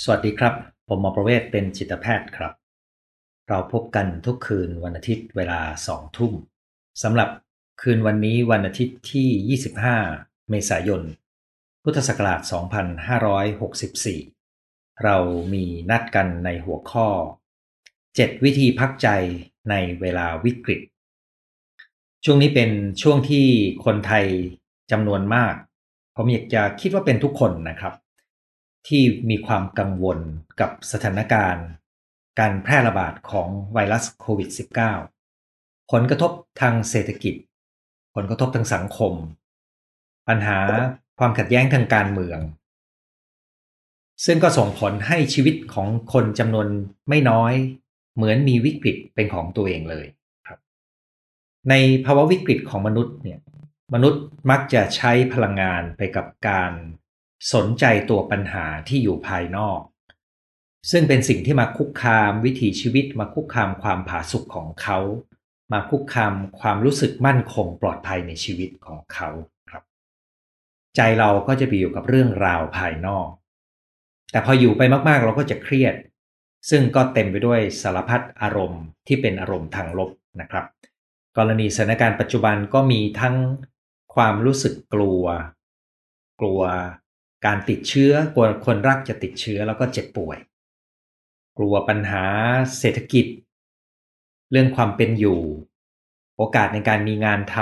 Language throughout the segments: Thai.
สวัสดีครับ ผมหมอประเวศเป็นจิตแพทย์ครับ เราพบกันทุกคืนวันอาทิตย์เวลาสองทุ่มสำหรับคืนวันนี้วันอาทิตย์ที่ 25 เมษายน พุทธศักราช 2564 เรามีนัดกันในหัวข้อ 7 วิธีพักใจในเวลาวิกฤต ช่วงนี้เป็นช่วงที่คนไทยจำนวนมาก ผมอยากจะคิดว่าเป็นทุกคนนะครับ ที่มีความกังวลกับสถานการณ์ การแพร่ระบาดของไวรัสโควิด -19 ผลกระทบทางเศรษฐกิจ ผลกระทบทางสังคม ปัญหาความขัดแย้งทางการเมือง ซึ่งก็ส่งผลให้ชีวิตของคนจำนวนไม่น้อย เหมือนมีวิกฤตเป็นของตัวเองเลยครับ ในภาวะวิกฤตของมนุษย์เนี่ยมนุษย์มักจะใช้พลังงานไปกับการ สนใจตัวปัญหาที่อยู่ภายนอก ซึ่งเป็นสิ่งที่มาคุกคามวิถีชีวิตมาคุกคามความผาสุกของเขา มาคุกคามความรู้สึกมั่นคงปลอดภัยในชีวิตของเขาครับ ใจเราก็จะไปอยู่กับเรื่องราวภายนอก แต่พออยู่ไปมากๆ เราก็จะเครียด ซึ่งก็เต็มไปด้วยสารพัดอารมณ์ที่เป็นอารมณ์ทางลบนะครับ กรณีสถานการณ์ปัจจุบันก็มีทั้งความรู้สึกกลัว กลัว การติดเชื้อกลัวคนรักจะติดเชื้อแล้วก็เจ็บป่วย กลัวปัญหาเศรษฐกิจ เรื่องความเป็นอยู่ โอกาสในการมีงานท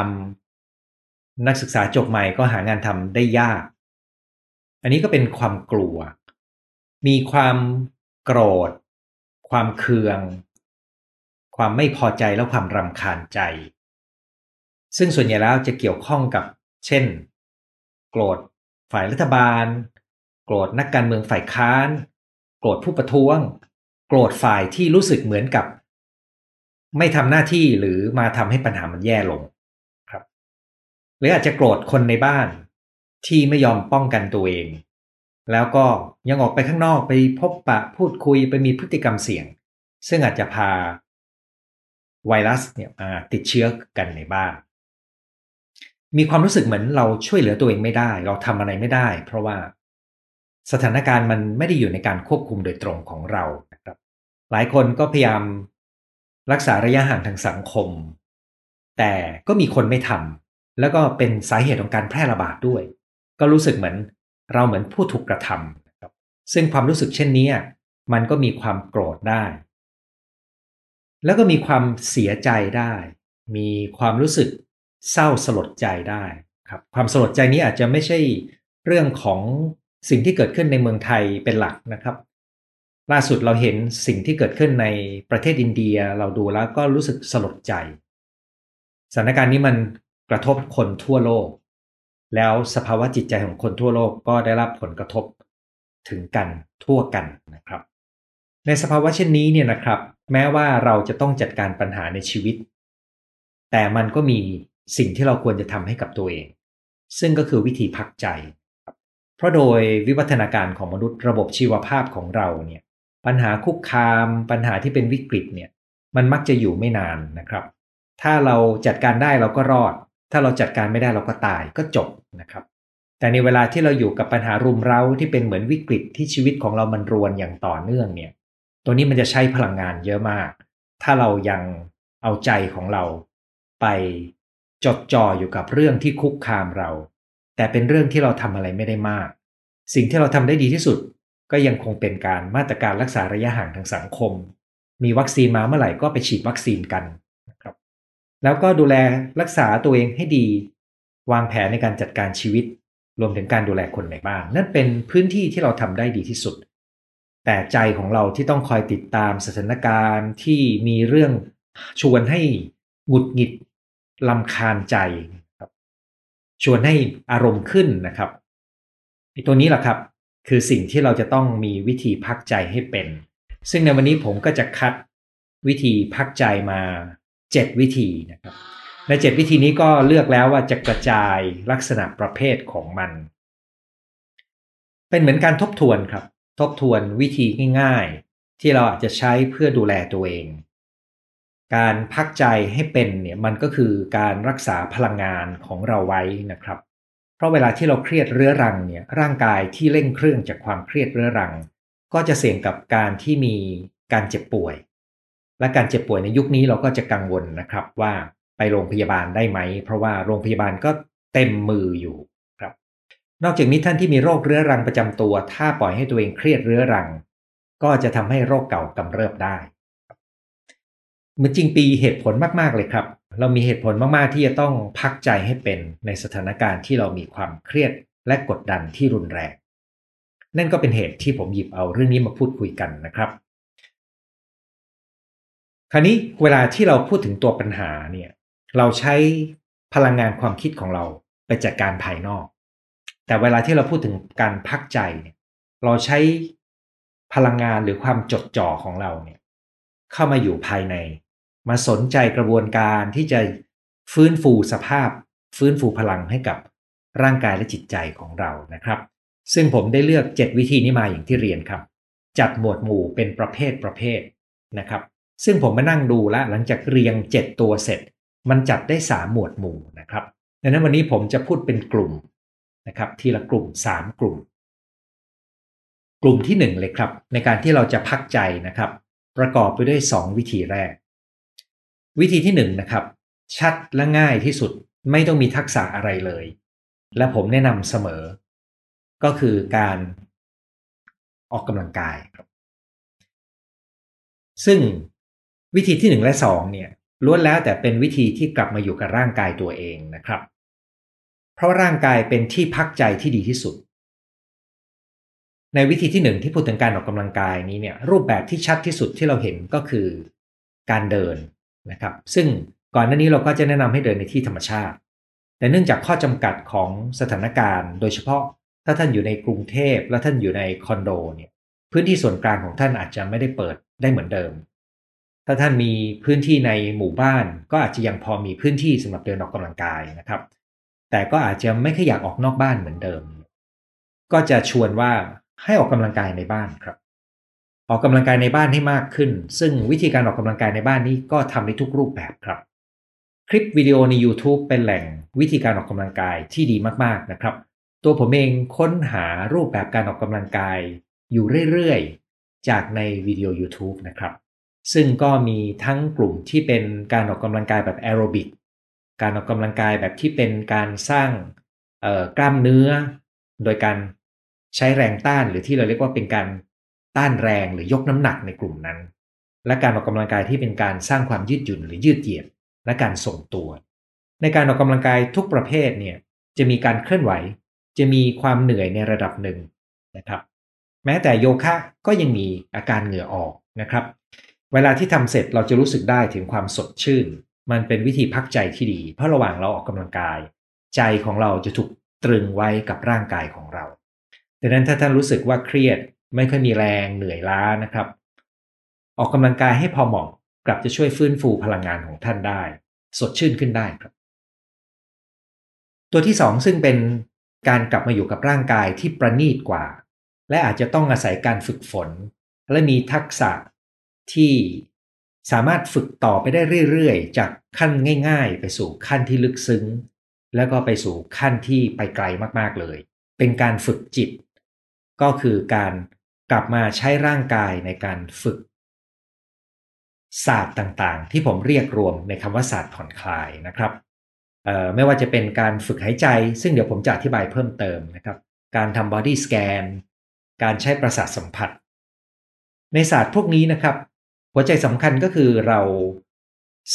ำนักศึกษาจบใหม่ก็หางานทำได้ยาก อันนี้ก็เป็นความกลัว มีความโกรธ ความเคือง ความไม่พอใจและความรำคาญใจ ซึ่งส่วนใหญ่แล้วจะเกี่ยวข้องกับ เช่น โกรธ ฝ่ายรัฐบาล โกรธนักการเมืองฝ่ายค้าน โกรธผู้ประท้วง โกรธฝ่ายที่รู้สึกเหมือนกับ ไม่ทำหน้าที่หรือมาทำให้ปัญหามันแย่ลงครับ หรืออาจจะโกรธคนในบ้านที่ไม่ยอมป้องกันตัวเอง แล้วก็ยังออกไปข้างนอกไปพบปะพูดคุยไปมีพฤติกรรมเสี่ยง ซึ่งอาจจะพาไวรัสเนี่ยมาติดเชื้อกันในบ้าน มีความรู้สึกเหมือนเราช่วยเหลือตัวเองไม่ได้ เราทำอะไรไม่ได้ เพราะว่าสถานการณ์มันไม่ได้อยู่ในการควบคุมโดยตรงของเรานะครับ หลายคนก็พยายามรักษาระยะห่างทางสังคม แต่ก็มีคนไม่ทำแล้วก็เป็นสาเหตุของการแพร่ระบาดด้วย ก็รู้สึกเหมือนเราเหมือนผู้ถูกกระทำครับซึ่งความรู้สึกเช่นนี้มันก็มีความโกรธได้ แล้วก็มีความเสียใจได้ มีความรู้สึก เศร้าสลดใจได้ครับความสลดใจนี้อาจจะไม่ใช่เรื่องของสิ่งที่เกิดขึ้นในเมืองไทยเป็นหลักนะครับ ล่าสุดเราเห็นสิ่งที่เกิดขึ้นในประเทศอินเดียเราดูแล้วก็รู้สึกสลดใจ สถานการณ์นี้มันกระทบคนทั่วโลก แล้วสภาวะจิตใจของคนทั่วโลกก็ได้รับผลกระทบถึงกันทั่วกันนะครับ ในสภาวะเช่นนี้เนี่ยนะครับ แม้ว่าเราจะต้องจัดการปัญหาในชีวิต แต่มันก็มี สิ่งที่เราควรจะทำให้กับตัวเอง ซึ่งก็คือวิธีพักใจ เพราะโดยวิวัฒนาการของมนุษย์ระบบชีวภาพของเราเนี่ยปัญหาคุกคาม ปัญหาที่เป็นวิกฤตเนี่ยมันมักจะอยู่ไม่นานนะครับ ถ้าเราจัดการได้เราก็รอด ถ้าเราจัดการไม่ได้เราก็ตายก็จบนะครับ แต่ในเวลาที่เราอยู่กับปัญหารุมเร้าที่เป็นเหมือนวิกฤตที่ชีวิตของเรามันรวนอย่างต่อเนื่องเนี่ยตัวนี้มันจะใช้พลังงานเยอะมาก ถ้าเรายังเอาใจของเราไป จดจ่ออยู่กับเรื่องที่คุกคามเรา แต่เป็นเรื่องที่เราทำอะไรไม่ได้มาก สิ่งที่เราทำได้ดีที่สุด ก็ยังคงเป็นการมาตรการรักษาระยะห่างทางสังคม มีวัคซีนมาเมื่อไหร่ก็ไปฉีดวัคซีนกันนะครับ แล้วก็ดูแลรักษาตัวเองให้ดี วางแผนในการจัดการชีวิต รวมถึงการดูแลคนในบ้าน นั่นเป็นพื้นที่ที่เราทำได้ดีที่สุด แต่ใจของเราที่ต้องคอยติดตามสถานการณ์ที่มีเรื่องชวนให้หงุดหงิด ลำคาญใจครับชวนให้อารมณ์ขึ้นนะครับตัวนี้แหละครับ คือสิ่งที่เราจะต้องมีวิธีพักใจให้เป็น ซึ่งในวันนี้ผมก็จะคัดวิธีพักใจมา7วิธีนะครับและ7วิธีนี้ก็เลือกแล้วว่าจะกระจายลักษณะประเภทของมัน เป็นเหมือนการทบทวนครับ ทบทวนวิธีง่าย ๆ ที่เราอาจจะใช้เพื่อดูแลตัวเอง การพักใจให้เป็นเนี่ยมันก็คือการรักษาพลังงานของเราไว้นะครับ เพราะเวลาที่เราเครียดเรื้อรังเนี่ยร่างกายที่เร่งเครื่องจากความเครียดเรื้อรัง ก็จะเสี่ยงกับการที่มีการเจ็บป่วย และการเจ็บป่วยในยุคนี้เราก็จะกังวลนะครับว่าไปโรงพยาบาลได้ไหม เพราะว่าโรงพยาบาลก็เต็มมืออยู่ครับ นอกจากนี้ท่านที่มีโรคเรื้อรังประจำตัว ถ้าปล่อยให้ตัวเองเครียดเรื้อรัง ก็จะทำให้โรคเก่ากำเริบได้ มื่อจริงปีเหตุผลมากๆเลยครับ เรามีเหตุผลมากๆที่จะต้องพักใจให้เป็นในสถานการณ์ที่เรามีความเครียดและกดดันที่รุนแรง นั่นก็เป็นเหตุที่ผมหยิบเอาเรื่องนี้มาพูดคุยกันนะครับ คราวนี้เวลาที่เราพูดถึงตัวปัญหาเนี่ยเราใช้พลังงานความคิดของเราไปจัดการภายนอก แต่เวลาที่เราพูดถึงการพักใจเนี่ยเราใช้พลังงานหรือความจดจ่อของเราเนี่ยเข้ามาอยู่ภายใน มาสนใจกระบวนการที่จะฟื้นฟูสภาพ ฟื้นฟูพลังให้กับร่างกายและจิตใจของเรานะครับ ซึ่งผมได้เลือก 7 วิธีนี้มาอย่างที่เรียนครับ จัดหมวดหมู่เป็นประเภทประเภทนะครับ ซึ่งผมมานั่งดูแล้วหลังจากเรียง 7 ตัวเสร็จ มันจัดได้ 3 หมวดหมู่นะครับดังนั้นวันนี้ผมจะพูดเป็นกลุ่มนะครับ ทีละกลุ่ม 3 กลุ่ม กลุ่มที่ 1 เลยครับ ในการที่เราจะพักใจนะครับ ประกอบไปด้วย 2 วิธีแรก วิธีที่1นนะครับ ชัดและง่ายที่สุดไม่ต้องมีทักษะอะไรเลย และผมแนะนำเสมอ ก็คือการออกกำลังกายครับ ซึ่งวิธีที่ 1 และ 2 เนี่ยล้วนแล้วแต่เป็นวิธีที่กลับมาอยู่กับร่างกายตัวเองนะครับ เพราะร่างกายเป็นที่พักใจที่ดีที่สุด ในวิธีที่1ที่พูดถึงการออกกำลังกายนี้เนี่ยรูปแบบที่ชัดที่สุดที่เราเห็นก็คือ การเดิน นะครับ ซึ่งก่อนหน้านี้เราก็จะแนะนำให้เดินในที่ธรรมชาติ แต่เนื่องจากข้อจำกัดของสถานการณ์ โดยเฉพาะถ้าท่านอยู่ในกรุงเทพและท่านอยู่ในคอนโดเนี่ยพื้นที่ส่วนกลางของท่านอาจจะไม่ได้เปิดได้เหมือนเดิม ถ้าท่านมีพื้นที่ในหมู่บ้าน ก็อาจจะยังพอมีพื้นที่สำหรับเดินออกกำลังกายนะครับ แต่ก็อาจจะไม่ค่อยอยากออกนอกบ้านเหมือนเดิม ก็จะชวนว่าให้ออกกำลังกายในบ้านครับ ออกกำลังกายในบ้านให้มากขึ้น ซึ่งวิธีการออกกำลังกายในบ้านนี้ก็ทำได้ทุกรูปแบบครับ คลิปวิดีโอใน YouTube เป็นแหล่งวิธีการออกกำลังกายที่ดีมากๆนะครับ ตัวผมเองค้นหารูปแบบการออกกำลังกาย อยู่เรื่อยๆ จากในวิดีโอ YouTube นะครับ ซึ่งก็มีทั้งกลุ่มที่เป็นการออกกำลังกายแบบแอโรบิกการออกกำลังกายแบบที่เป็นการสร้างกล้ามเนื้อ โดยการใช้แรงต้านหรือที่เราเรียกว่าเป็นการ ต้านแรงหรือยกน้ำหนักในกลุ่มนั้น และการออกกำลังกายที่เป็นการสร้างความยืดหยุ่นหรือยืดเหยียดและการส่งตัว ในการออกกำลังกายทุกประเภทเนี่ยจะมีการเคลื่อนไหว จะมีความเหนื่อยในระดับหนึ่งนะครับแม้แต่โยคะก็ยังมีอาการเหงื่อออกนะครับ เวลาที่ทำเสร็จเราจะรู้สึกได้ถึงความสดชื่น มันเป็นวิธีพักใจที่ดี เพราะระหว่างเราออกกำลังกาย ใจของเราจะถูกตรึงไว้กับร่างกายของเราดังนั้นถ้าท่านรู้สึกว่าเครียด ไม่ค่อยมีแรงเหนื่อยล้านะครับ ออกกำลังกายให้พอเหมาะกลับจะช่วยฟื้นฟูพลังงานของท่านได้ สดชื่นขึ้นได้ครับ ตัวที่สองซึ่งเป็นการกลับมาอยู่กับร่างกายที่ประณีตกว่า และอาจจะต้องอาศัยการฝึกฝน และมีทักษะที่สามารถฝึกต่อไปได้เรื่อยๆ จากขั้นง่าย ๆ ไปสู่ขั้นที่ลึกซึ้ง แล้วก็ไปสู่ขั้นที่ไปไกลมากๆเลย เป็นการฝึกจิต ก็คือการ กลับมาใช้ร่างกายในการฝึก ศาสตร์ต่างๆ ที่ผมเรียกรวมในคำว่าศาสตร์ผ่อนคลายนะครับไม่ว่าจะเป็นการฝึกหายใจ ซึ่งเดี๋ยวผมจะอธิบายเพิ่มเติมนะครับ การทำบอดี้สแกนการใช้ประสาทสัมผัส ในศาสตร์พวกนี้นะครับ หัวใจสำคัญก็คือเรา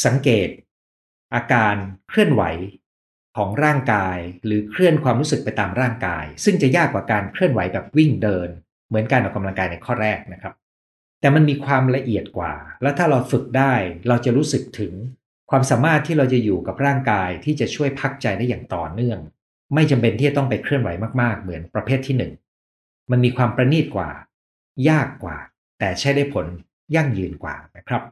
สังเกต อาการเคลื่อนไหวของร่างกาย หรือเคลื่อนความรู้สึกไปตามร่างกาย ซึ่งจะยากกว่าการเคลื่อนไหวแบบวิ่งเดิน เหมือนการออกกำลังกายในข้อแรกนะครับ แต่มันมีความละเอียดกว่า แล้วถ้าเราฝึกได้เราจะรู้สึกถึงความสามารถที่เราจะอยู่กับร่างกายที่จะช่วยพักใจได้อย่างต่อเนื่อง ไม่จำเป็นที่จะต้องไปเคลื่อนไหวมากๆ เหมือนประเภทที่หนึ่งมันมีความประณีตกว่า ยากกว่า แต่ใช้ได้ผลยั่งยืนกว่านะครับ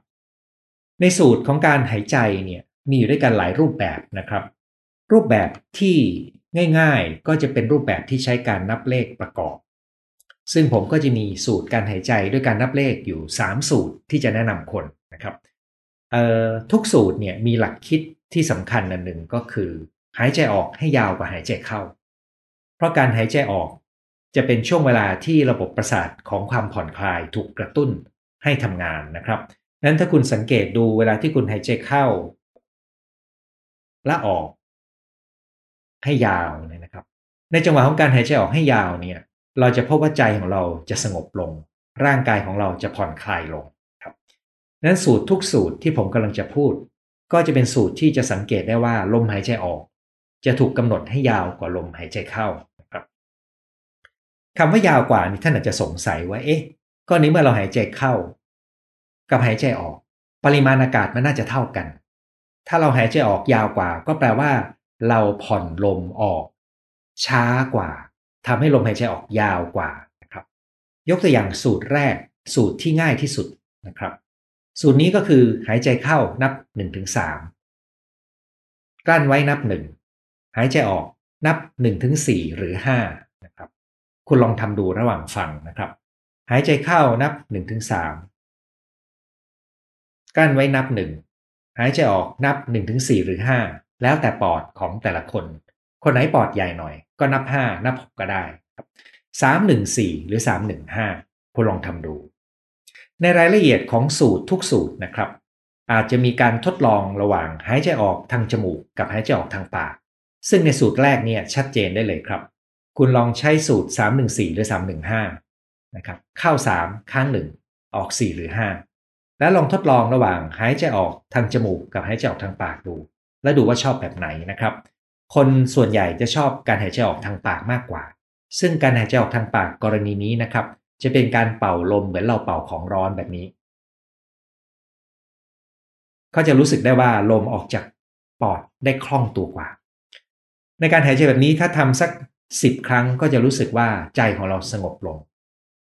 ในสูตรของการหายใจเนี่ยมีอยู่ด้วยกันหลายรูปแบบนะครับ รูปแบบที่ง่ายๆ ก็จะเป็นรูปแบบที่ใช้การนับเลขประกอบ ซึ่งผมก็จะมีสูตรการหายใจด้วยการนับเลขอยู่ 3 สูตรที่จะแนะนำคนนะครับทุกสูตรเนี่ยมีหลักคิดที่สำคัญอันหนึ่งก็คือ หายใจออกให้ยาวกว่าหายใจเข้า เพราะการหายใจออกจะเป็นช่วงเวลาที่ระบบประสาทของความผ่อนคลายถูกกระตุ้นให้ทำงานนะครับนั้นถ้าคุณสังเกตดูเวลาที่คุณหายใจเข้า และออก ให้ยาวเนี่ยนะครับ ในจังหวะของการหายใจออกให้ยาวเนี่ย เราจะพบว่าใจของเราจะสงบลง ร่างกายของเราจะผ่อนคลายลงครับนั้นสูตรทุกสูตรที่ผมกำลังจะพูด ก็จะเป็นสูตรที่จะสังเกตได้ว่าลมหายใจออก จะถูกกำหนดให้ยาวกว่าลมหายใจเข้าครับคำว่ายาวกว่านี่ท่านอาจจะสงสัยว่าเอ๊ะก็นี้เมื่อเราหายใจเข้า กับหายใจออก ปริมาณอากาศมันน่าจะเท่ากัน ถ้าเราหายใจออกยาวกว่า ก็แปลว่า เราผ่อนลมออก ช้ากว่า ทำให้ลมหายใจออกยาวกว่านะครับ ยกตัวอย่างสูตรแรกสูตรที่ง่ายที่สุดนะครับ สูตรนี้ก็คือหายใจเข้านับ1-3ถึงกลั้นไว้นับ 1 หายใจออกนับ1-4ถึงหรือ5นะครับ คุณลองทำดูระหว่างฟังนะครับ หายใจเข้านับ1-3ถึงกลั้นไว้นับ 1 หายใจออกนับ1-4ถึงหรือ 5 แล้วแต่ปอดของแต่ละคน คนไหนปอดใหญ่หน่อย ก็นับ 5 นับ 6 ก็ได้ครับ3 1 4 หรือ 3 1 5คุณลองทำดู ในรายละเอียดของสูตรทุกสูตรนะครับ อาจจะมีการทดลองระหว่างหายใจออกทางจมูกกับหายใจออกทางปาก ซึ่งในสูตรแรกเนี่ยชัดเจนได้เลยครับ คุณลองใช้สูตร 314 หรือ 315นะครับเข้า 3 ข้าง 1 ออก 4 หรือ 5 แล้วลองทดลองระหว่างหายใจออกทางจมูกกับหายใจออกทางปากดู และดูว่าชอบแบบไหนนะครับ คนส่วนใหญ่จะชอบการหายใจออกทางปากมากกว่า ซึ่งการหายใจออกทางปากกรณีนี้นะครับ จะเป็นการเป่าลมเหมือนเราเป่าของร้อนแบบนี้ เขาจะรู้สึกได้ว่าลมออกจากปอดได้คล่องตัวกว่า ในการหายใจแบบนี้ถ้าทำสักสิบครั้งก็จะรู้สึกว่าใจของเราสงบลง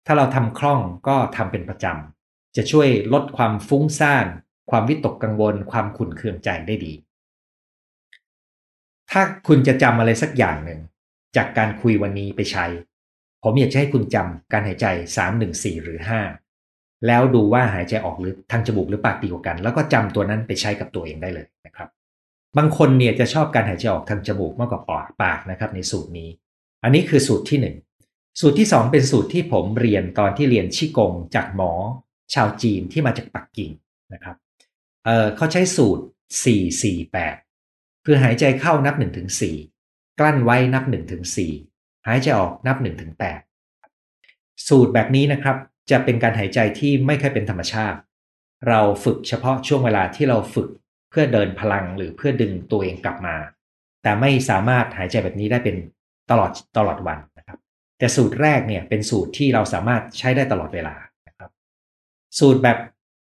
ถ้าเราทำคล่องก็ทำเป็นประจำ จะช่วยลดความฟุ้งซ่าน ความวิตกกังวล ความขุ่นเคืองใจได้ดี ถ้าคุณจะจำอะไรสักอย่างหนึ่ง จากการคุยวันนี้ไปใช้ ผมอยากจะให้คุณจำการหายใจ 3 1 4 หรือ 5 แล้วดูว่าหายใจออกหรือทางจมูกหรือปากดีกว่ากัน แล้วก็จำตัวนั้นไปใช้กับตัวเองได้เลยนะครับ บางคนเนี่ยจะชอบการหายใจออกทางจมูกมากกว่าปากปากนะครับ ในสูตรนี้ อันนี้คือสูตรที่ 1 สูตรที่ 2 เป็นสูตรที่ผมเรียนตอนที่เรียนชิกง จากหมอ ชาวจีนที่มาจากปักกิ่งนะครับเเขาใช้สูตร 448 คือหายใจเข้านับ1ถึง4กลั้นไว้นับ1ถึง4หายใจออกนับ1ถึง8สูตรแบบนี้นะครับ จะเป็นการหายใจที่ไม่ค่อยเป็นธรรมชาติ เราฝึกเฉพาะช่วงเวลาที่เราฝึกเพื่อเดินพลังหรือเพื่อดึงตัวเองกลับมา แต่ไม่สามารถหายใจแบบนี้ได้เป็นตลอดตลอดวันนะครับ แต่สูตรแรกเนี่ยเป็นสูตรที่เราสามารถใช้ได้ตลอดเวลานะครับ สูตรแบบ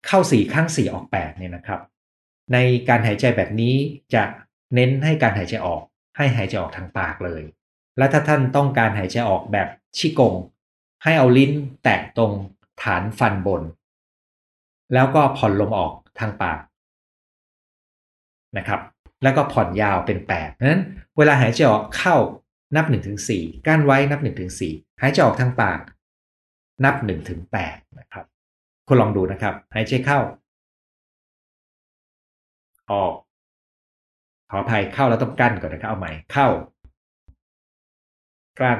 เข้า4ข้าง4ออก8เนี่ยนะครับ ในการหายใจแบบนี้จะ เน้นให้การหายใจออกให้หายใจออกทางปากเลย และถ้าท่านต้องการหายใจออกแบบชิกง ให้เอาลิ้นแตะตรงฐานฟันบน แล้วก็ผ่อนลมออกทางปากนะครับ แล้วก็ผ่อนยาวเป็น8นั้น เวลาหายใจออกเข้านับ1-4กั้นไว้นับ1-4หายใจออกทางปาก นับ1-8นะครับ คุณลองดูนะครับ หายใจเข้า ออก ขออภัยเข้าแล้วต้องกั้นก่อนนะครับเอาใหม่เข้า กั้น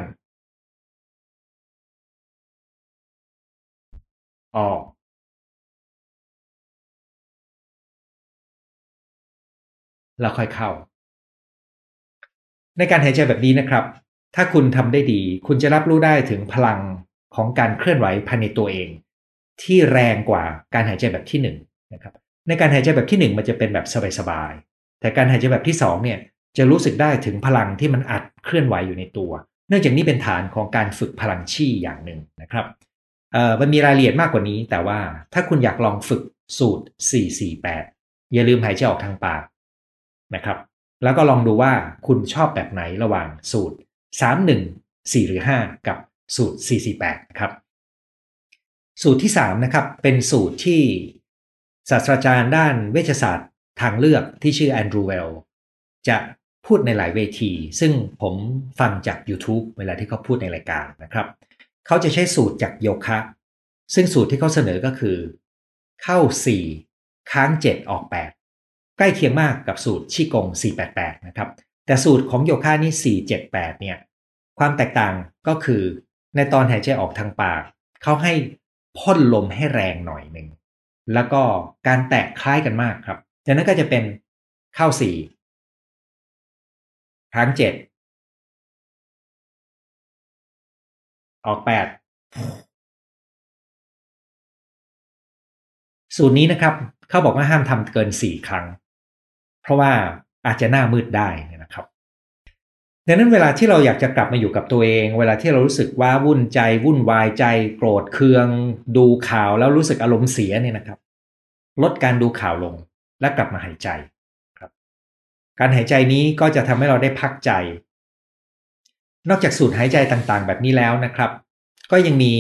ออก แล้วค่อยเข้า ในการหายใจแบบนี้นะครับ ถ้าคุณทำได้ดี คุณจะรับรู้ได้ถึงพลังของการเคลื่อนไหวภายในตัวเอง ที่แรงกว่าการหายใจแบบที่1นนะครับในการหายใจแบบที่1มันจะเป็นแบบสบาย แต่การหายใจแบบที่2เนี่ยจะรู้สึกได้ถึงพลังที่มันอัดเคลื่อนไหวอยู่ในตัว เนื่องจากนี้เป็นฐานของการฝึกพลังชี่อย่างหนึ่งนะครับเอ่อมันมีรายละเอียดมากกว่านี้ แต่ว่าถ้าคุณอยากลองฝึกสูตร 448 อย่าลืมหายใจออกทางปากนะครับ แล้วก็ลองดูว่าคุณชอบแบบไหนระหว่างสูตร 31 4 หรือ 5 กับสูตร 448 นะครับ สูตรที่ 3 นะครับ เป็นสูตรที่ศาสตราจารย์ด้านเวชศาสตร์ ทางเลือกที่ชื่อแอนดรูเวลจะพูดในหลายเวที ซึ่งผมฟังจาก YouTube เวลาที่เขาพูดในรายการนะครับ เขาจะใช้สูตรจากโยคะ ซึ่งสูตรที่เขาเสนอก็คือ เข้า 4 ค้าง 7 ออก 8 ใกล้เคียงมากกับสูตรชิกง 488 นะครับ แต่สูตรของโยคะนี่ 478 เนี่ย ความแตกต่างก็คือในตอนหายใจออกทางปาก เขาให้พ่นลมให้แรงหน่อยหนึ่งแล้วก็การแตะคล้ายกันมากครับ จากนั้นก็จะเป็นเข้าสี่ค้างเจ็ดออกแปดสูตรนี้นะครับ เขาบอกว่าห้ามทำเกินสี่ครั้ง เพราะว่าอาจจะหน้ามืดได้นะครับดังนั้นเวลาที่เราอยากจะกลับมาอยู่กับตัวเอง เวลาที่เรารู้สึกว่าวุ่นใจวุ่นวายใจ โกรธเคือง ดูข่าวแล้วรู้สึกอารมณ์เสียเนี่ยนะครับ ลดการดูข่าวลง และกลับมาหายใจครับการหายใจนี้ก็จะทำให้เราได้พักใจ นอกจากสูตรหายใจต่างๆ แบบนี้แล้วนะครับ ก็ยังมี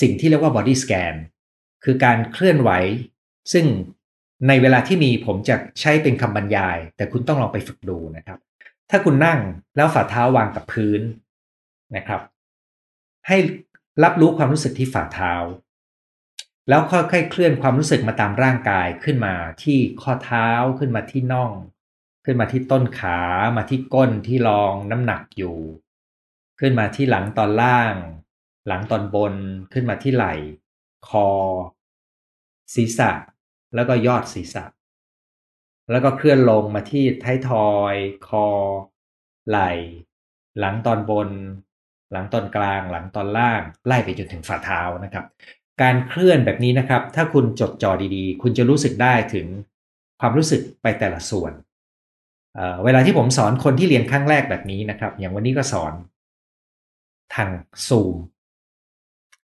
สิ่งที่เรียกว่า body scan คือการเคลื่อนไหว ซึ่งในเวลาที่มีผมจะใช้เป็นคำบรรยาย แต่คุณต้องลองไปฝึกดูนะครับ ถ้าคุณนั่งแล้วฝ่าเท้าวางกับพื้นนะครับ ให้รับรู้ความรู้สึกที่ฝ่าเท้า แล้วค่อยๆเคลื่อนความรู้สึกมาตามร่างกายขึ้นมาที่ข้อเท้าขึ้นมาที่น่อง ขึ้นมาที่ต้นขามาที่ก้นที่รองน้ำหนักอยู่ ขึ้นมาที่หลังตอนล่าง หลังตอนบนขึ้นมาที่ไหล่ คอ ศีรษะ แล้วก็ยอดศีรษะ แล้วก็เคลื่อนลงมาที่ท้ายทอย คอ ไหล่ หลังตอนบนหลังตอนกลางหลังตอนล่างไล่ไปจนถึงฝ่าเท้านะครับ การเคลื่อนแบบนี้นะครับ ถ้าคุณจดจ่อดีๆ คุณจะรู้สึกได้ถึงความรู้สึกไปแต่ละส่วนเเวลาที่ผมสอนคนที่เรียนครั้งแรกแบบนี้นะครับ อย่างวันนี้ก็สอนทางซูม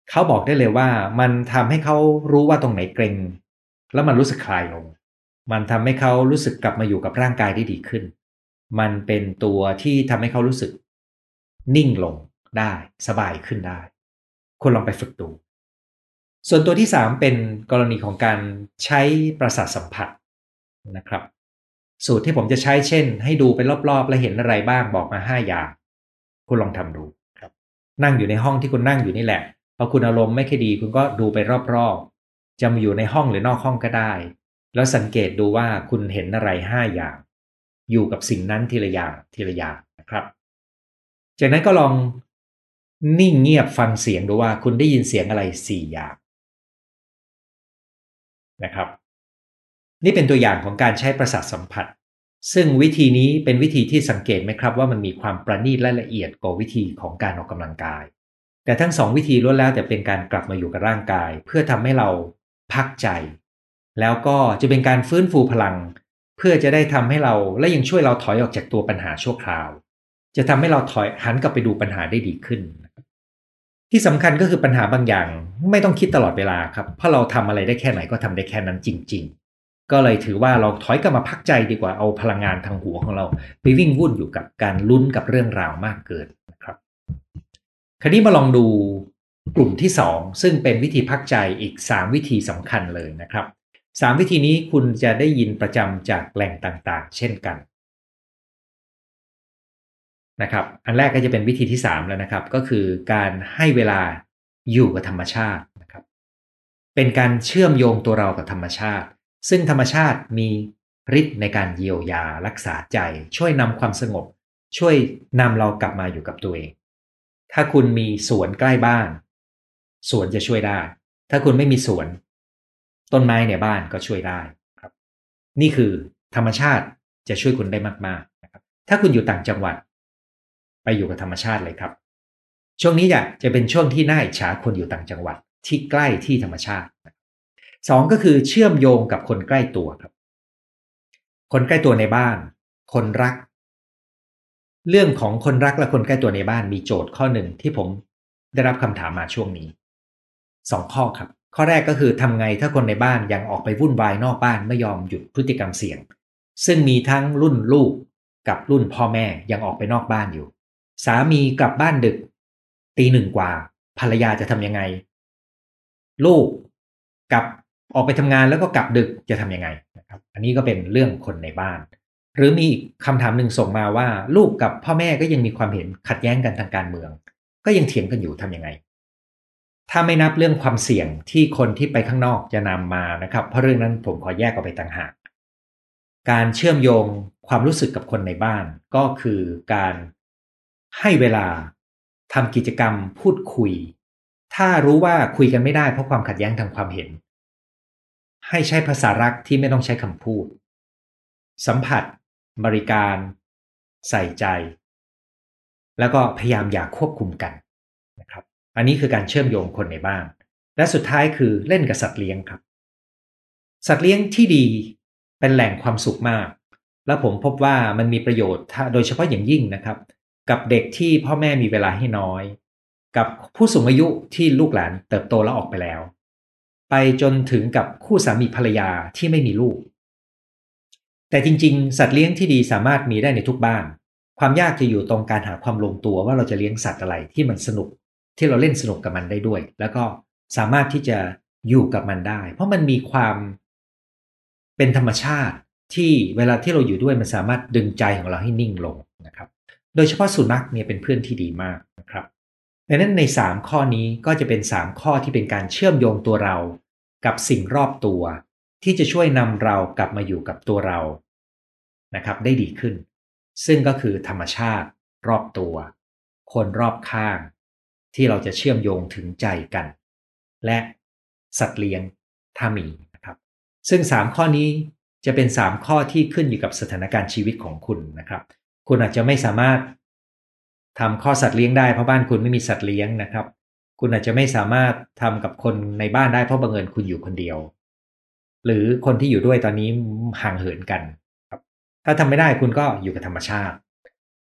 เขาบอกได้เลยว่ามันทำให้เขารู้ว่าตรงไหนเกร็ง แล้วมันรู้สึกคลายลง มันทำให้เขารู้สึกกลับมาอยู่กับร่างกายได้ดีขึ้น มันเป็นตัวที่ทำให้เขารู้สึก นิ่งลงได้ สบายขึ้นได้คุณลองไปฝึกดู ส่วนตัวที่ 3 เป็นกรณีของการใช้ประสาทสัมผัสนะครับ สูตรที่ผมจะใช้เช่น ให้ดูไปรอบๆ และเห็นอะไรบ้างบอกมา 5 อย่าง คุณลองทำดูครับ นั่งอยู่ในห้องที่คุณนั่งอยู่นี่แหละพอคุณอารมณ์ไม่ค่อยดี คุณก็ดูไปรอบๆ จะมาอยู่ในห้องหรือนอกห้องก็ได้ แล้วสังเกตดูว่าคุณเห็นอะไรห้าอย่าง อยู่กับสิ่งนั้นทีละอย่างทีละอย่างนะครับ จากนั้นก็ลองนิ่งเงียบฟังเสียงดูว่าคุณได้ยินเสียงอะไรสี่อย่าง นะครับ นี่เป็นตัวอย่างของการใช้ประสาทสัมผัส ซึ่งวิธีนี้เป็นวิธีที่สังเกตไหมครับ ว่ามันมีความประณีตและละเอียดกว่าวิธีของการออกกำลังกาย แต่ทั้งสองวิธีล้วนแล้วแต่เป็นการกลับมาอยู่กับร่างกาย เพื่อทำให้เราพักใจ แล้วก็จะเป็นการฟื้นฟูพลัง เพื่อจะได้ทำให้เราและยังช่วยเราถอยออกจากตัวปัญหาชั่วคราว จะทำให้เราถอยหันกลับไปดูปัญหาได้ดีขึ้น ที่สำคัญก็คือปัญหาบางอย่าง ไม่ต้องคิดตลอดเวลาครับ เพราะเราทำอะไรได้แค่ไหนก็ทำได้แค่นั้นจริง ๆ ก็เลยถือว่าเราถอยกลับมาพักใจดีกว่าเอาพลังงานทางหัวของเราไปวิ่งวุ่นอยู่กับการลุ้นกับเรื่องราวมากเกินนะครับ คราวนี้มาลองดูกลุ่มที่ 2 ซึ่งเป็นวิธีพักใจอีก 3 วิธีสำคัญเลยนะครับ 3 วิธีนี้คุณจะได้ยินประจำจากแหล่งต่างๆ เช่นกัน นะครับ อันแรกก็จะเป็นวิธีที่ 3 แล้วนะครับ ก็คือการให้เวลาอยู่กับธรรมชาตินะครับ เป็นการเชื่อมโยงตัวเรากับธรรมชาติ ซึ่งธรรมชาติมีฤทธิ์ในการเยียวยารักษาใจ ช่วยนำความสงบ ช่วยนำเรากลับมาอยู่กับตัวเอง ถ้าคุณมีสวนใกล้บ้าน สวนจะช่วยได้ ถ้าคุณไม่มีสวน ต้นไม้ในบ้านก็ช่วยได้ครับ นี่คือธรรมชาติจะช่วยคุณได้มากๆนะครับ ถ้าคุณอยู่ต่างจังหวัด ไปอยู่กับธรรมชาติเลยครับ ช่วงนี้จะจะเป็นช่วงที่น่าอิจฉาคนอยู่ต่างจังหวัดที่ใกล้ที่ธรรมชาติสองก็คือเชื่อมโยงกับคนใกล้ตัวครับ คนใกล้ตัวในบ้าน คนรัก เรื่องของคนรักและคนใกล้ตัวในบ้านมีโจทย์ข้อหนึ่งที่ผมได้รับคำถามมาช่วงนี้สองข้อครับ ข้อแรกก็คือทำไงถ้าคนในบ้านยังออกไปวุ่นวายนอกบ้านไม่ยอมหยุดพฤติกรรมเสี่ยง ซึ่งมีทั้งรุ่นลูกกับรุ่นพ่อแม่ยังออกไปนอกบ้านอยู่ สามีกลับบ้านดึก ตีหนึ่งกว่า ภรรยาจะทำยังไง ลูกกลับออกไปทำงานแล้วก็กลับดึกจะทำยังไงนะครับ อันนี้ก็เป็นเรื่องคนในบ้าน หรือมีคำถามหนึ่งส่งมาว่า ลูกกับพ่อแม่ก็ยังมีความเห็นขัดแย้งกันทางการเมือง ก็ยังเถียงกันอยู่ทำยังไง ถ้าไม่นับเรื่องความเสี่ยงที่คนที่ไปข้างนอกจะนำมานะครับ เพราะเรื่องนั้นผมขอแยกออกไปต่างหากการเชื่อมโยงความรู้สึกกับคนในบ้านก็คือการ ให้เวลาทำกิจกรรมพูดคุย ถ้ารู้ว่าคุยกันไม่ได้เพราะความขัดแย้งทางความเห็น ให้ใช้ภาษารักที่ไม่ต้องใช้คำพูด สัมผัส บริการ ใส่ใจ แล้วก็พยายามอย่าควบคุมกันนะครับ อันนี้คือการเชื่อมโยงคนในบ้าน และสุดท้ายคือเล่นกับสัตว์เลี้ยงครับ สัตว์เลี้ยงที่ดีเป็นแหล่งความสุขมาก แล้วผมพบว่ามันมีประโยชน์โดยเฉพาะอย่างยิ่งนะครับ กับเด็กที่พ่อแม่มีเวลาให้น้อย กับผู้สูงอายุที่ลูกหลานเติบโตแล้วออกไปแล้ว ไปจนถึงกับคู่สามีภรรยาที่ไม่มีลูก แต่จริง ๆ สัตว์เลี้ยงที่ดีสามารถมีได้ในทุกบ้าน ความยากจะอยู่ตรงการหาความลงตัวว่าเราจะเลี้ยงสัตว์อะไรที่มันสนุก ที่เราเล่นสนุกกับมันได้ด้วย แล้วก็สามารถที่จะอยู่กับมันได้ เพราะมันมีความเป็นธรรมชาติที่เวลาที่เราอยู่ด้วยมันสามารถดึงใจของเราให้นิ่งลงนะครับ โดยเฉพาะสุนัขเนี่ยเป็นเพื่อนที่ดีมากนะครับดังนั้นใน 3 ข้อนี้ก็จะเป็น 3 ข้อที่เป็นการเชื่อมโยงตัวเรา กับสิ่งรอบตัว ที่จะช่วยนำเรากลับมาอยู่กับตัวเรานะครับได้ดีขึ้น ซึ่งก็คือธรรมชาติ รอบตัว คนรอบข้าง ที่เราจะเชื่อมโยงถึงใจกัน และสัตว์เลี้ยงถ้ามีนะครับ ซึ่ง 3 ข้อนี้จะเป็น 3 ข้อที่ขึ้นอยู่กับสถานการณ์ชีวิตของคุณนะครับ คุณอาจจะไม่สามารถทำข้อสัตว์เลี้ยงได้เพราะบ้านคุณไม่มีสัตว์เลี้ยงนะครับ คุณอาจจะไม่สามารถทำกับคนในบ้านได้เพราะบังเอิญคุณอยู่คนเดียว หรือคนที่อยู่ด้วยตอนนี้ห่างเหินกันครับ ถ้าทำไม่ได้คุณก็อยู่กับธรรมชาติ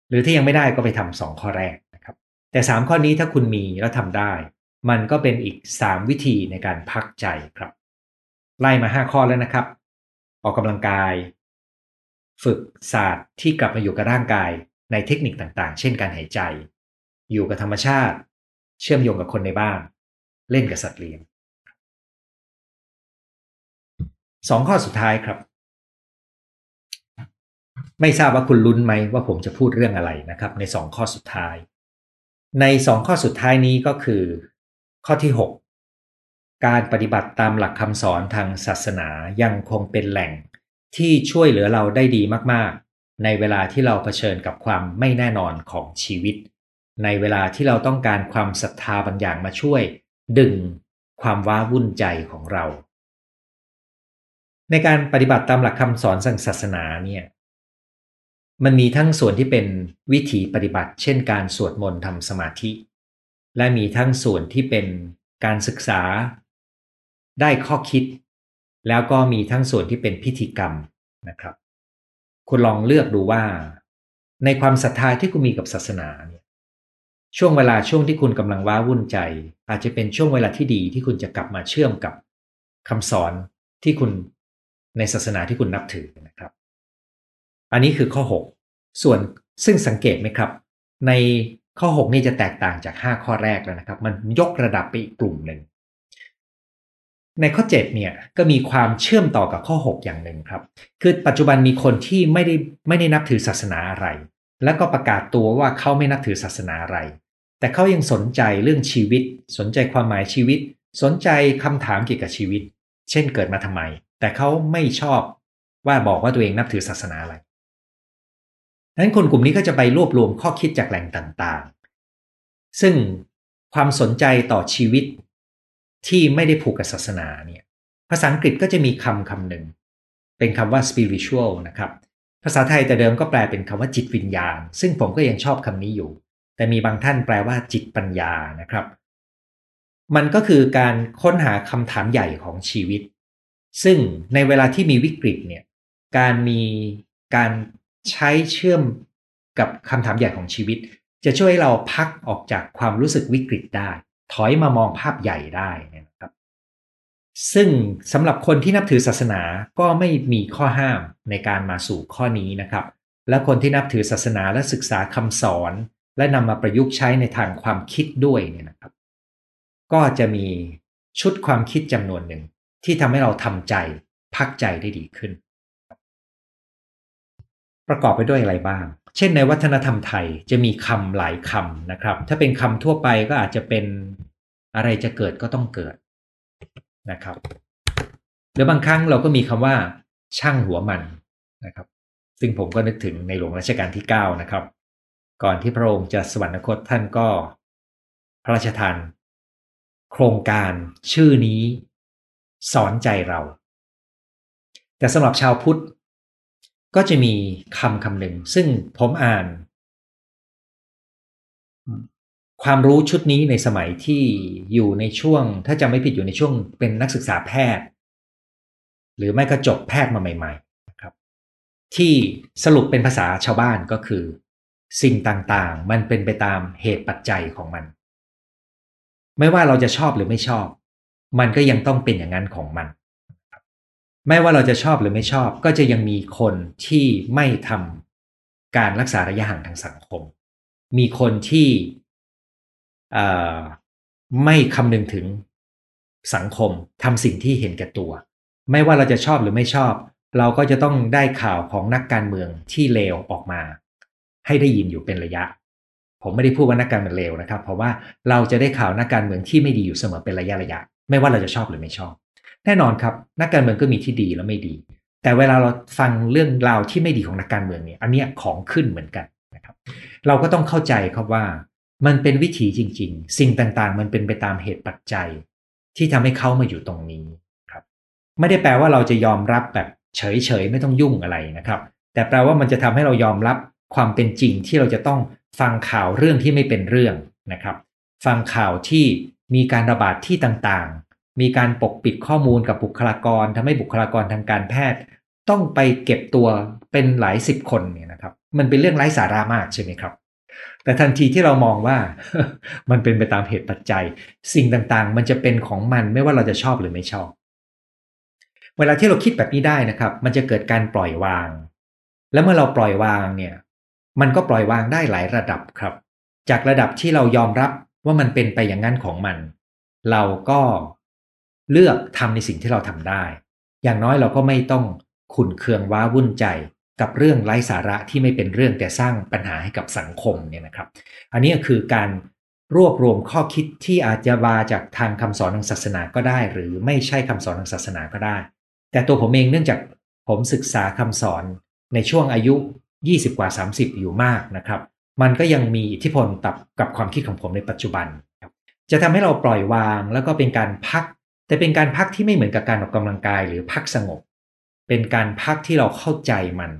หรือถ้ายังไม่ได้ก็ไปทำสองข้อแรกนะครับ แต่3ข้อนี้ถ้าคุณมีแล้วทำได้ มันก็เป็นอีก3วิธีในการพักใจครับ ไล่มา5ข้อแล้วนะครับ ออกกำลังกาย ฝึกศาสตร์ที่กลับมาอยู่กับร่างกายในเทคนิคต่างๆ เช่นการหายใจ อยู่กับธรรมชาติ เชื่อมโยงกับคนในบ้าน เล่นกับสัตว์เลี้ยงสองข้อสุดท้ายครับ ไม่ทราบว่าคุณลุ้นไหมว่าผมจะพูดเรื่องอะไรนะครับ ในสองข้อสุดท้าย ในสองข้อสุดท้ายนี้ก็คือ ข้อที่ 6 การปฏิบัติตามหลักคำสอนทางศาสนายังคงเป็นแหล่ง ที่ช่วยเหลือเราได้ดีมากๆ ในเวลาที่เราเผชิญกับความไม่แน่นอนของชีวิต ในเวลาที่เราต้องการความศรัทธาบางอย่างมาช่วย ดึงความว้าวุ่นใจของเรา ในการปฏิบัติตามหลักคำสอนทางศาสนาเนี่ยมันมีทั้งส่วนที่เป็นวิถีปฏิบัติ เช่นการสวดมนต์ทำสมาธิ และมีทั้งส่วนที่เป็นการศึกษา ได้ข้อคิด แล้วก็มีทั้งส่วนที่เป็นพิธีกรรมนะครับ คุณลองเลือกดูว่า ในความศรัทธาที่คุณมีกับศาสนาเนี่ยช่วงเวลาช่วงที่คุณกำลังว้าวุ่นใจ อาจจะเป็นช่วงเวลาที่ดีที่คุณจะกลับมาเชื่อมกับคำสอนที่คุณในศาสนาที่คุณนับถือนะครับ อันนี้คือข้อ 6 ส่วนซึ่งสังเกตไหมครับ ในข้อ 6 นี่จะแตกต่างจาก 5 ข้อแรกแล้วนะครับ มันยกระดับไปอีกกลุ่มหนึ่ง ในข้อ7เนี่ยก็มีความเชื่อมต่อกับข้อ 6 อย่างหนึ่งครับ คือปัจจุบันมีคนที่ไม่ได้ไม่ได้นับถือศาสนาอะไร แล้วก็ประกาศตัวว่าเขาไม่นับถือศาสนาอะไร แต่เขายังสนใจเรื่องชีวิต สนใจความหมายชีวิต สนใจคำถามเกี่ยวกับชีวิต เช่นเกิดมาทำไม แต่เขาไม่ชอบว่าบอกว่าตัวเองนับถือศาสนาอะไรดังนั้นคนกลุ่มนี้ก็จะไปรวบรวมข้อคิดจากแหล่งต่างๆ ซึ่งความสนใจต่อชีวิต ที่ไม่ได้ผูกกับศาสนาเนี่ยภาษาอังกฤษก็จะมีคำคำหนึ่ง เป็นคำว่า spiritual นะครับ ภาษาไทยแต่เดิมก็แปลเป็นคำว่าจิตวิญญาณ ซึ่งผมก็ยังชอบคำนี้อยู่ แต่มีบางท่านแปลว่าจิตปัญญานะครับ มันก็คือการค้นหาคำถามใหญ่ของชีวิต ซึ่งในเวลาที่มีวิกฤตเนี่ย การมีการใช้เชื่อมกับคำถามใหญ่ของชีวิต จะช่วยเราพักออกจากความรู้สึกวิกฤตได้ ถอยมามองภาพใหญ่ได้นะครับ ซึ่งสำหรับคนที่นับถือศาสนาก็ไม่มีข้อห้ามในการมาสู่ข้อนี้นะครับ และคนที่นับถือศาสนาและศึกษาคำสอน และนำมาประยุกต์ใช้ในทางความคิดด้วยเนี่ยนะครับ ก็จะมีชุดความคิดจำนวนหนึ่งที่ทำให้เราทำใจพักใจได้ดีขึ้น ประกอบไปด้วยอะไรบ้าง เช่นในวัฒนธรรมไทยจะมีคำหลายคำนะครับ ถ้าเป็นคำทั่วไปก็อาจจะเป็นอะไรจะเกิดก็ต้องเกิดนะครับหรือบางครั้งเราก็มีคำว่า ช่างหัวมันนะครับ ซึ่งผมก็นึกถึงในหลวงรัชกาลที่ 9 นะครับ ก่อนที่พระองค์จะสวรรคตท่านก็ พระราชทานโครงการชื่อนี้สอนใจเรา แต่สำหรับชาวพุทธ ก็จะมีคำคำหนึ่ง ซึ่งผมอ่าน ความรู้ชุดนี้ในสมัยที่อยู่ในช่วง ถ้าจำไม่ผิดอยู่ในช่วงเป็นนักศึกษาแพทย์ หรือไม่ก็จบแพทย์มาใหม่ ๆ นะครับ ที่สรุปเป็นภาษาชาวบ้านก็คือ สิ่งต่างๆ มันเป็นไปตามเหตุปัจจัยของมัน ไม่ว่าเราจะชอบหรือไม่ชอบ มันก็ยังต้องเป็นอย่างนั้นของมัน ไม่ว่าเราจะชอบหรือไม่ชอบ ก็จะยังมีคนที่ไม่ทำการรักษาระยะห่างทางสังคม มีคนที่ไม่คำนึงถึงสังคมทำสิ่งที่เห็นแก่ตัว ไม่ว่าเราจะชอบหรือไม่ชอบ เราก็จะต้องได้ข่าวของนักการเมืองที่เลวออกมา ให้ได้ยินอยู่เป็นระยะ ผมไม่ได้พูดว่านักการเมืองเลวนะครับ เพราะว่าเราจะได้ข่าวนักการเมืองที่ไม่ดีอยู่เสมอเป็นระยะระยะ ไม่ว่าเราจะชอบหรือไม่ชอบ แน่นอนครับ นักการเมืองก็มีที่ดีและไม่ดี แต่เวลาเราฟังเรื่องราวที่ไม่ดีของนักการเมืองเนี่ยอันเนี้ยของขึ้นเหมือนกันนะครับเราก็ต้องเข้าใจครับว่ามันเป็นวิถีจริง ๆ สิ่งต่างๆ มันเป็นไปตามเหตุปัจจัย ที่ทำให้เขามาอยู่ตรงนี้ครับไม่ได้แปลว่าเราจะยอมรับแบบเฉยๆไม่ต้องยุ่งอะไรนะครับ แต่แปลว่ามันจะทำให้เรายอมรับความเป็นจริงที่เราจะต้องฟังข่าวเรื่องที่ไม่เป็นเรื่องนะครับ ฟังข่าวที่มีการระบาดที่ต่าง มีการปกปิดข้อมูลกับบุคลากรทำให้บุคลากรทางการแพทย์ ต้องไปเก็บตัวเป็นหลายสิบคนเนี่ยนะครับ มันเป็นเรื่องไร้สาระมากใช่ไหมครับ แต่ทันทีที่เรามองว่ามันเป็นไปตามเหตุปัจจัย สิ่งต่างๆ มันจะเป็นของมันไม่ว่าเราจะชอบหรือไม่ชอบ เวลาที่เราคิดแบบนี้ได้นะครับ มันจะเกิดการปล่อยวาง แล้วเมื่อเราปล่อยวางเนี่ย มันก็ปล่อยวางได้หลายระดับครับ จากระดับที่เรายอมรับว่ามันเป็นไปอย่างนั้นของมัน เราก็ เลือกทำในสิ่งที่เราทำได้ อย่างน้อยเราก็ไม่ต้องขุนเคืองว้าวุ่นใจกับเรื่องไร้สาระที่ไม่เป็นเรื่องแต่สร้างปัญหาให้กับสังคมเนี่ยนะครับ อันนี้คือการรวบรวมข้อคิดที่อาจจะมาจากทางคำสอนทางศาสนาก็ได้ หรือไม่ใช่คำสอนทางศาสนาก็ได้ แต่ตัวผมเองเนื่องจากผมศึกษาคำสอนในช่วงอายุ 20 กว่า 30 อยู่มากนะครับ มันก็ยังมีอิทธิพลกับกับความคิดของผมในปัจจุบัน จะทำให้เราปล่อยวางแล้วก็เป็นการพัก แต่เป็นการพักที่ไม่เหมือนกับการออกกำลังกายหรือพักสงบ เป็นการพักที่เราเข้าใจมัน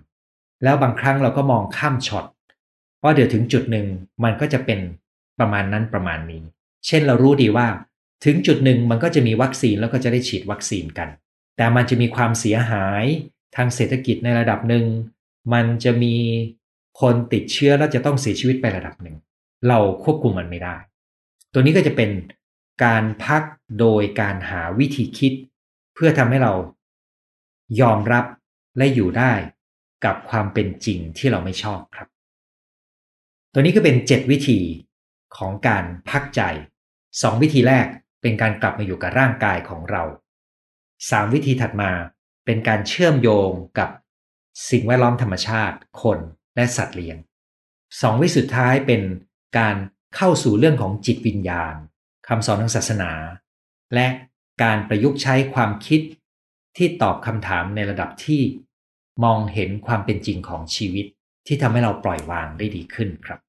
แล้วบางครั้งเราก็มองข้ามช็อตว่าเดี๋ยวถึงจุดหนึ่งมันก็จะเป็นประมาณนั้นประมาณนี้ เช่นเรารู้ดีว่า ถึงจุดหนึ่งมันก็จะมีวัคซีนแล้วก็จะได้ฉีดวัคซีนกัน แต่มันจะมีความเสียหายทางเศรษฐกิจในระดับหนึ่ง มันจะมีคนติดเชื้อแล้วจะต้องเสียชีวิตไประดับหนึ่ง เราควบคุมมันไม่ได้ ตัวนี้ก็จะเป็น การพักโดยการหาวิธีคิด เพื่อทำให้เรายอมรับและอยู่ได้กับความเป็นจริงที่เราไม่ชอบครับ ตัวนี้ก็เป็น 7 วิธีของการพักใจ 2 วิธีแรกเป็นการกลับมาอยู่กับร่างกายของเรา 3 วิธีถัดมาเป็นการเชื่อมโยงกับสิ่งแวดล้อมธรรมชาติ คนและสัตว์เลี้ยง 2 วิสุดท้ายเป็นการเข้าสู่เรื่องของจิตวิญญาณ คำสอนทางศาสนา และการประยุกต์ใช้ความคิดที่ตอบคำถามในระดับที่มองเห็นความเป็นจริงของชีวิตที่ทำให้เราปล่อยวางได้ดีขึ้นครับ